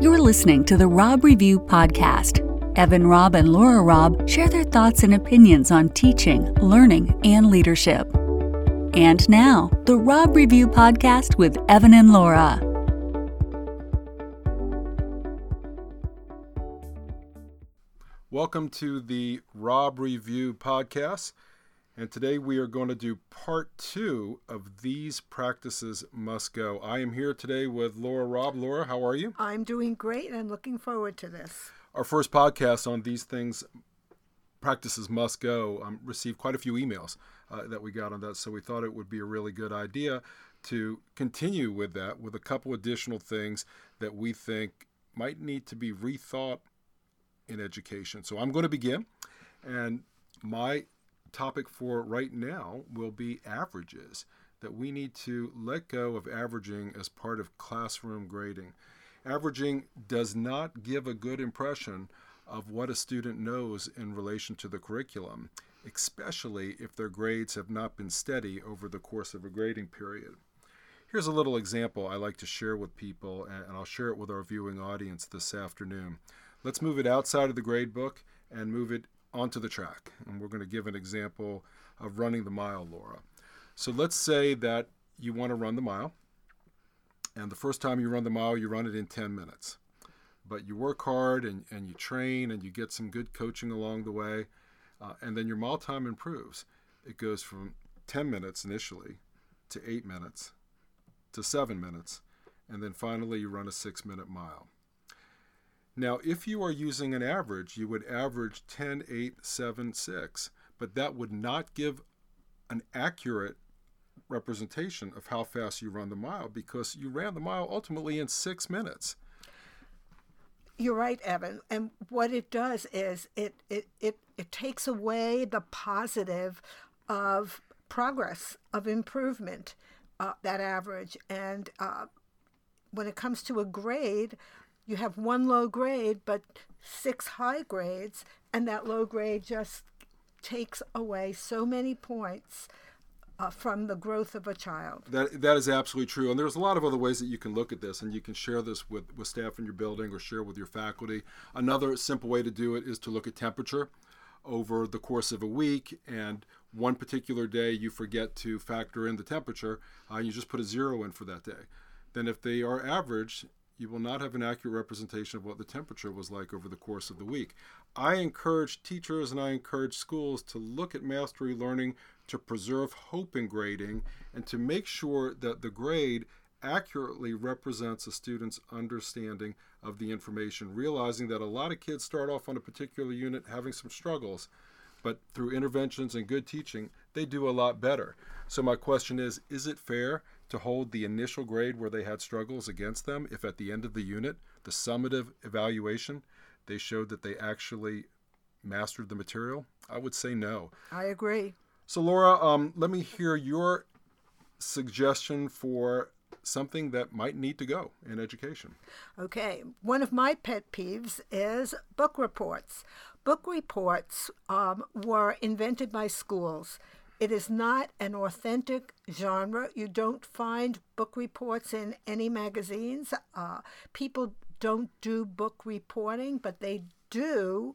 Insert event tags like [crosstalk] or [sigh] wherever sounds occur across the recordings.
You're listening to the Robb Review Podcast. Evan Robb and Laura Robb share their thoughts and opinions on teaching, learning, and leadership. And now, the Robb Review Podcast with Evan and Laura. Welcome to the Robb Review Podcast. And today we are going to do part two of These Practices Must Go. I am here today with Laura Robb. Laura, how are you? I'm doing great and I'm looking forward to this. Our first podcast on These Things Practices Must Go um, received quite a few emails uh, that we got on that. So we thought it would be a really good idea to continue with that with a couple additional things that we think might need to be rethought in education. So I'm going to begin. And my topic for right now will be averages, that we need to let go of averaging as part of classroom grading. Averaging does not give a good impression of what a student knows in relation to the curriculum, especially if their grades have not been steady over the course of a grading period. Here's a little example I like to share with people, and I'll share it with our viewing audience this afternoon. Let's move it outside of the grade book and move it onto the track. And we're going to give an example of running the mile, Laura. So let's say that you want to run the mile, and the first time you run the mile, you run it in 10 minutes. But you work hard and, and you train and you get some good coaching along the way, uh, and then your mile time improves. It goes from 10 minutes initially to 8 minutes to 7 minutes, and then finally you run a 6 minute mile. Now, if you are using an average, you would average 10, 8, 7, 6, but that would not give an accurate representation of how fast you run the mile because you ran the mile ultimately in six minutes. You're right, Evan. And what it does is it it, it, it takes away the positive of progress, of improvement, uh, that average. And uh, when it comes to a grade, you have one low grade but six high grades, and that low grade just takes away so many points uh, from the growth of a child. That that is absolutely true, and there's a lot of other ways that you can look at this, and you can share this with with staff in your building or share with your faculty. Another simple way to do it is to look at temperature over the course of a week, and one particular day you forget to factor in the temperature, uh, you just put a zero in for that day. Then, if they are average you will not have an accurate representation of what the temperature was like over the course of the week. I encourage teachers and I encourage schools to look at mastery learning to preserve hope in grading and to make sure that the grade accurately represents a student's understanding of the information, realizing that a lot of kids start off on a particular unit having some struggles, but through interventions and good teaching, they do a lot better. So, my question is is it fair to hold the initial grade where they had struggles against them if at the end of the unit, the summative evaluation, they showed that they actually mastered the material? I would say no. I agree. So, Laura, um, let me hear your suggestion for something that might need to go in education. Okay. One of my pet peeves is book reports. Book reports um, were invented by schools it is not an authentic genre. You don't find book reports in any magazines. Uh, people don't do book reporting, but they do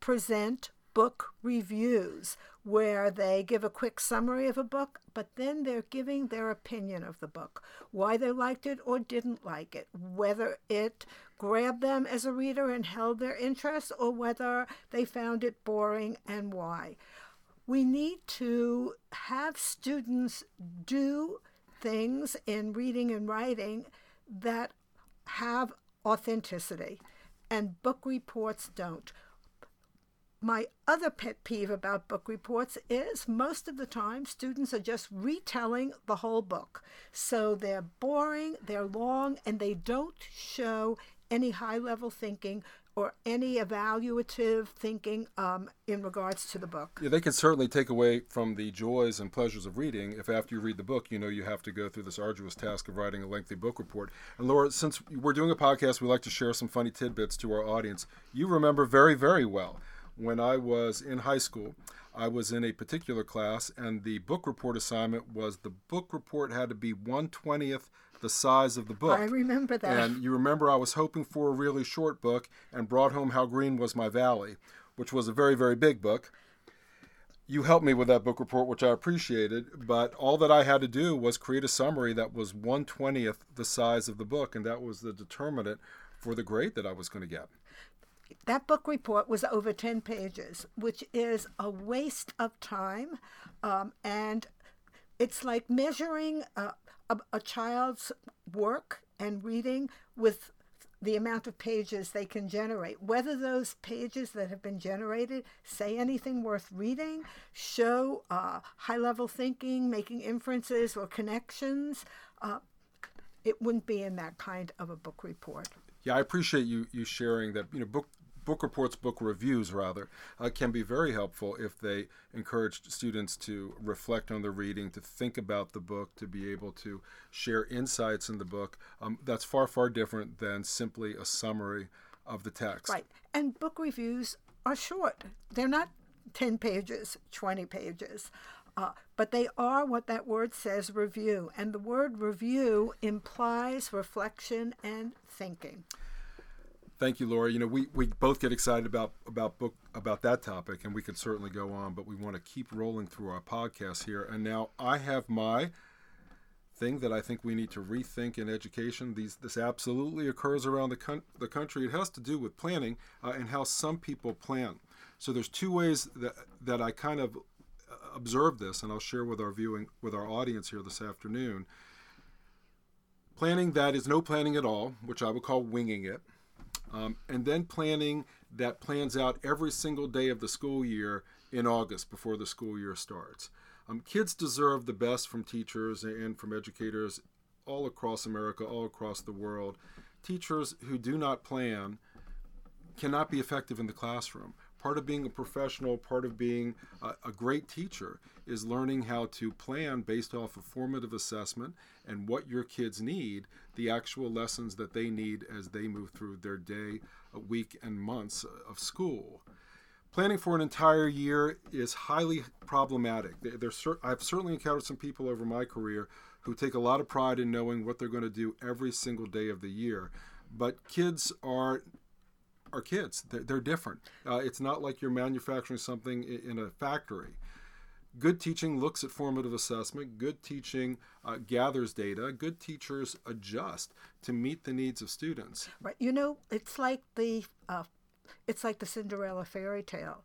present book reviews where they give a quick summary of a book, but then they're giving their opinion of the book, why they liked it or didn't like it, whether it grabbed them as a reader and held their interest, or whether they found it boring and why we need to have students do things in reading and writing that have authenticity, and book reports don't. My other pet peeve about book reports is most of the time students are just retelling the whole book. So they're boring, they're long, and they don't show any high level thinking or any evaluative thinking um, in regards to the book. Yeah, they can certainly take away from the joys and pleasures of reading if after you read the book, you know you have to go through this arduous task of writing a lengthy book report. And Laura, since we're doing a podcast, we like to share some funny tidbits to our audience. You remember very, very well when I was in high school. I was in a particular class, and the book report assignment was the book report had to be 120th the size of the book. I remember that. And you remember I was hoping for a really short book and brought home How Green Was My Valley, which was a very, very big book. You helped me with that book report, which I appreciated, but all that I had to do was create a summary that was 120th the size of the book, and that was the determinant for the grade that I was going to get. That book report was over 10 pages, which is a waste of time. Um, and it's like measuring a, a, a child's work and reading with the amount of pages they can generate. Whether those pages that have been generated say anything worth reading, show uh, high level thinking, making inferences or connections, uh, it wouldn't be in that kind of a book report. Yeah, I appreciate you you sharing that. You know, book book reports, book reviews rather, uh, can be very helpful if they encourage students to reflect on the reading, to think about the book, to be able to share insights in the book. Um, that's far, far different than simply a summary of the text. Right. And book reviews are short, they're not 10 pages, 20 pages. Uh, but they are what that word says review. And the word review implies reflection and thinking. Thank you, Laura. You know, we, we both get excited about about book about that topic, and we could certainly go on, but we want to keep rolling through our podcast here. And now I have my thing that I think we need to rethink in education. These this absolutely occurs around the con- the country. It has to do with planning uh, and how some people plan. So there's two ways that that I kind of uh, observe this, and I'll share with our viewing with our audience here this afternoon. Planning that is no planning at all, which I would call winging it um, and then planning that plans out every single day of the school year in August before the school year starts. Um, kids deserve the best from teachers and from educators all across America, all across the world. Teachers who do not plan cannot be effective in the classroom. Part of being a professional, part of being a, a, great teacher is learning how to plan based off of formative assessment and what your kids need, the actual lessons that they need as they move through their day, uh, week, and months of school. Planning for an entire year is highly problematic. There's, I've certainly encountered some people over my career who take a lot of pride in knowing what they're going to do every single day of the year. But kids are are kids. They're, they're different. Uh, it's not like you're manufacturing something in a factory. Good teaching looks at formative assessment. Good teaching uh, gathers data. Good teachers adjust to meet the needs of students. Right. You know, it's like the uh, it's like the Cinderella fairy tale.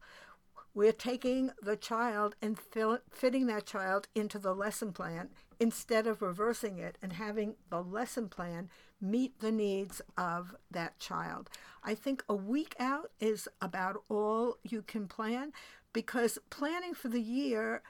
We're taking the child and fill, fitting that child into the lesson plan instead of reversing it and having the lesson plan meet the needs of that child. I think a week out is about all you can plan because planning for the year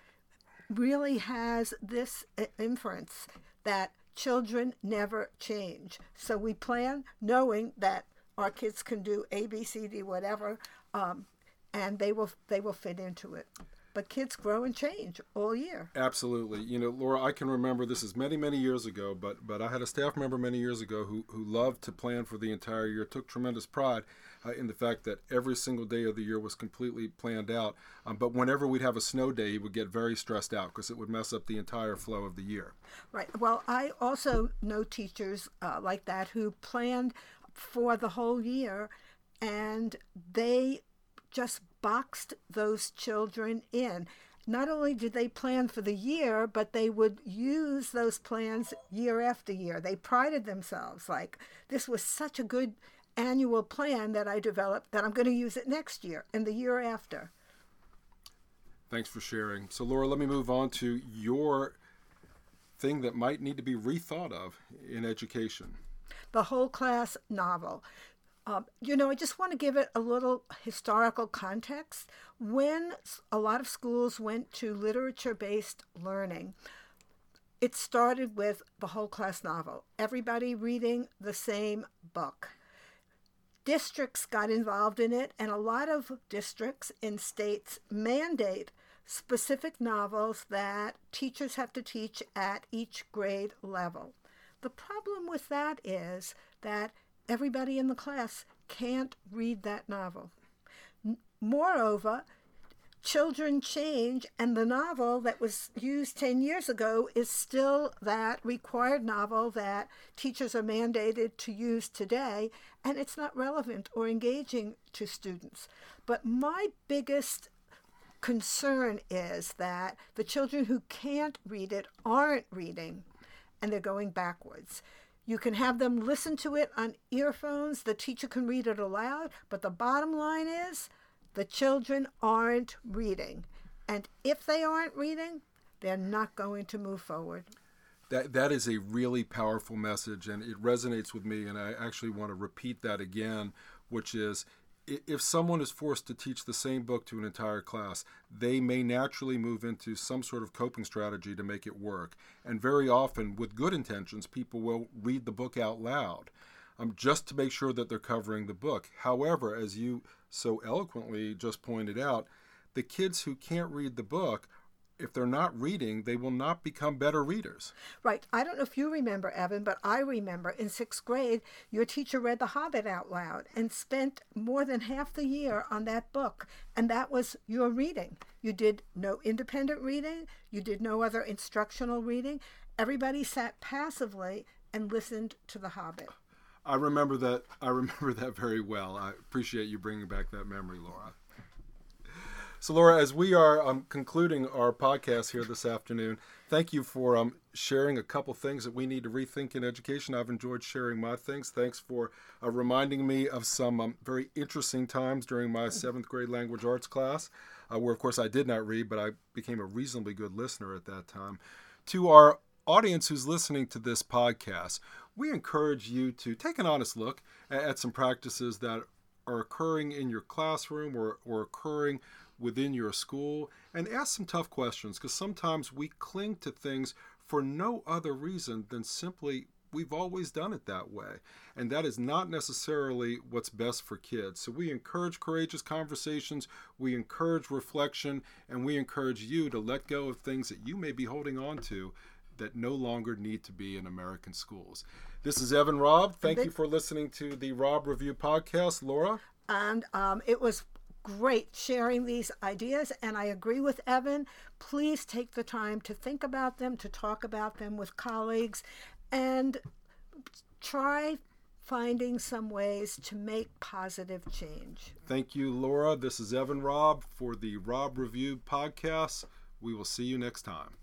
really has this inference that children never change. So we plan knowing that our kids can do A, B, C, D, whatever, um, and they will they will fit into it but kids grow and change all year. Absolutely. You know, Laura, I can remember this is many, many years ago, but but I had a staff member many years ago who, who loved to plan for the entire year, took tremendous pride uh, in the fact that every single day of the year was completely planned out. Um, but whenever we'd have a snow day, he would get very stressed out because it would mess up the entire flow of the year. Right. Well, I also know teachers uh, like that who planned for the whole year and they just boxed those children in. Not only did they plan for the year, but they would use those plans year after year. They prided themselves like, this was such a good annual plan that I developed that I'm going to use it next year and the year after. Thanks for sharing. So, Laura, let me move on to your thing that might need to be rethought of in education. The whole class novel. Um, you know, I just want to give it a little historical context. When a lot of schools went to literature based learning, it started with the whole class novel, everybody reading the same book. Districts got involved in it, and a lot of districts in states mandate specific novels that teachers have to teach at each grade level. The problem with that is that everybody in the class can't read that novel. Moreover, children change, and the novel that was used 10 years ago is still that required novel that teachers are mandated to use today, and it's not relevant or engaging to students. But my biggest concern is that the children who can't read it aren't reading and they're going backwards. You can have them listen to it on earphones, the teacher can read it aloud, but the bottom line is the children aren't reading. And if they aren't reading, they're not going to move forward. That, that is a really powerful message, and it resonates with me. And I actually want to repeat that again, which is if someone is forced to teach the same book to an entire class, they may naturally move into some sort of coping strategy to make it work. And very often, with good intentions, people will read the book out loud um, just to make sure that they're covering the book. However, as you so eloquently just pointed out, the kids who can't read the book if they're not reading, they will not become better readers. Right. I don't know if you remember, Evan, but I remember in sixth grade, your teacher read The Hobbit out loud and spent more than half the year on that book. And that was your reading. You did no independent reading, you did no other instructional reading. Everybody sat passively and listened to The Hobbit. I remember that. I remember [laughs] that very well. I appreciate you bringing back that memory, Laura. So, Laura, as we are um, concluding our podcast here this afternoon, thank you for um, sharing a couple things that we need to rethink in education. I've enjoyed sharing my things. Thanks for uh, reminding me of some um, very interesting times during my seventh grade language arts class, uh, where, of course, I did not read, but I became a reasonably good listener at that time. To our audience who's listening to this podcast, we encourage you to take an honest look at some practices that are occurring in your classroom or, or occurring within your school and ask some tough questions because sometimes we cling to things for no other reason than simply we've always done it that way. And that is not necessarily what's best for kids. So we encourage courageous conversations, we encourage reflection, and we encourage you to let go of things that you may be holding on to that no longer need to be in American schools. This is Evan Robb. Thank you for listening to the Robb Review podcast, Laura. And um, it was great sharing these ideas, and I agree with Evan. Please take the time to think about them, to talk about them with colleagues, and try finding some ways to make positive change. Thank you, Laura. This is Evan Robb for the Robb Review podcast. We will see you next time.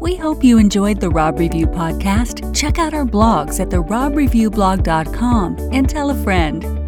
We hope you enjoyed the Robb Review podcast. Check out our blogs at therobreviewblog.com and tell a friend.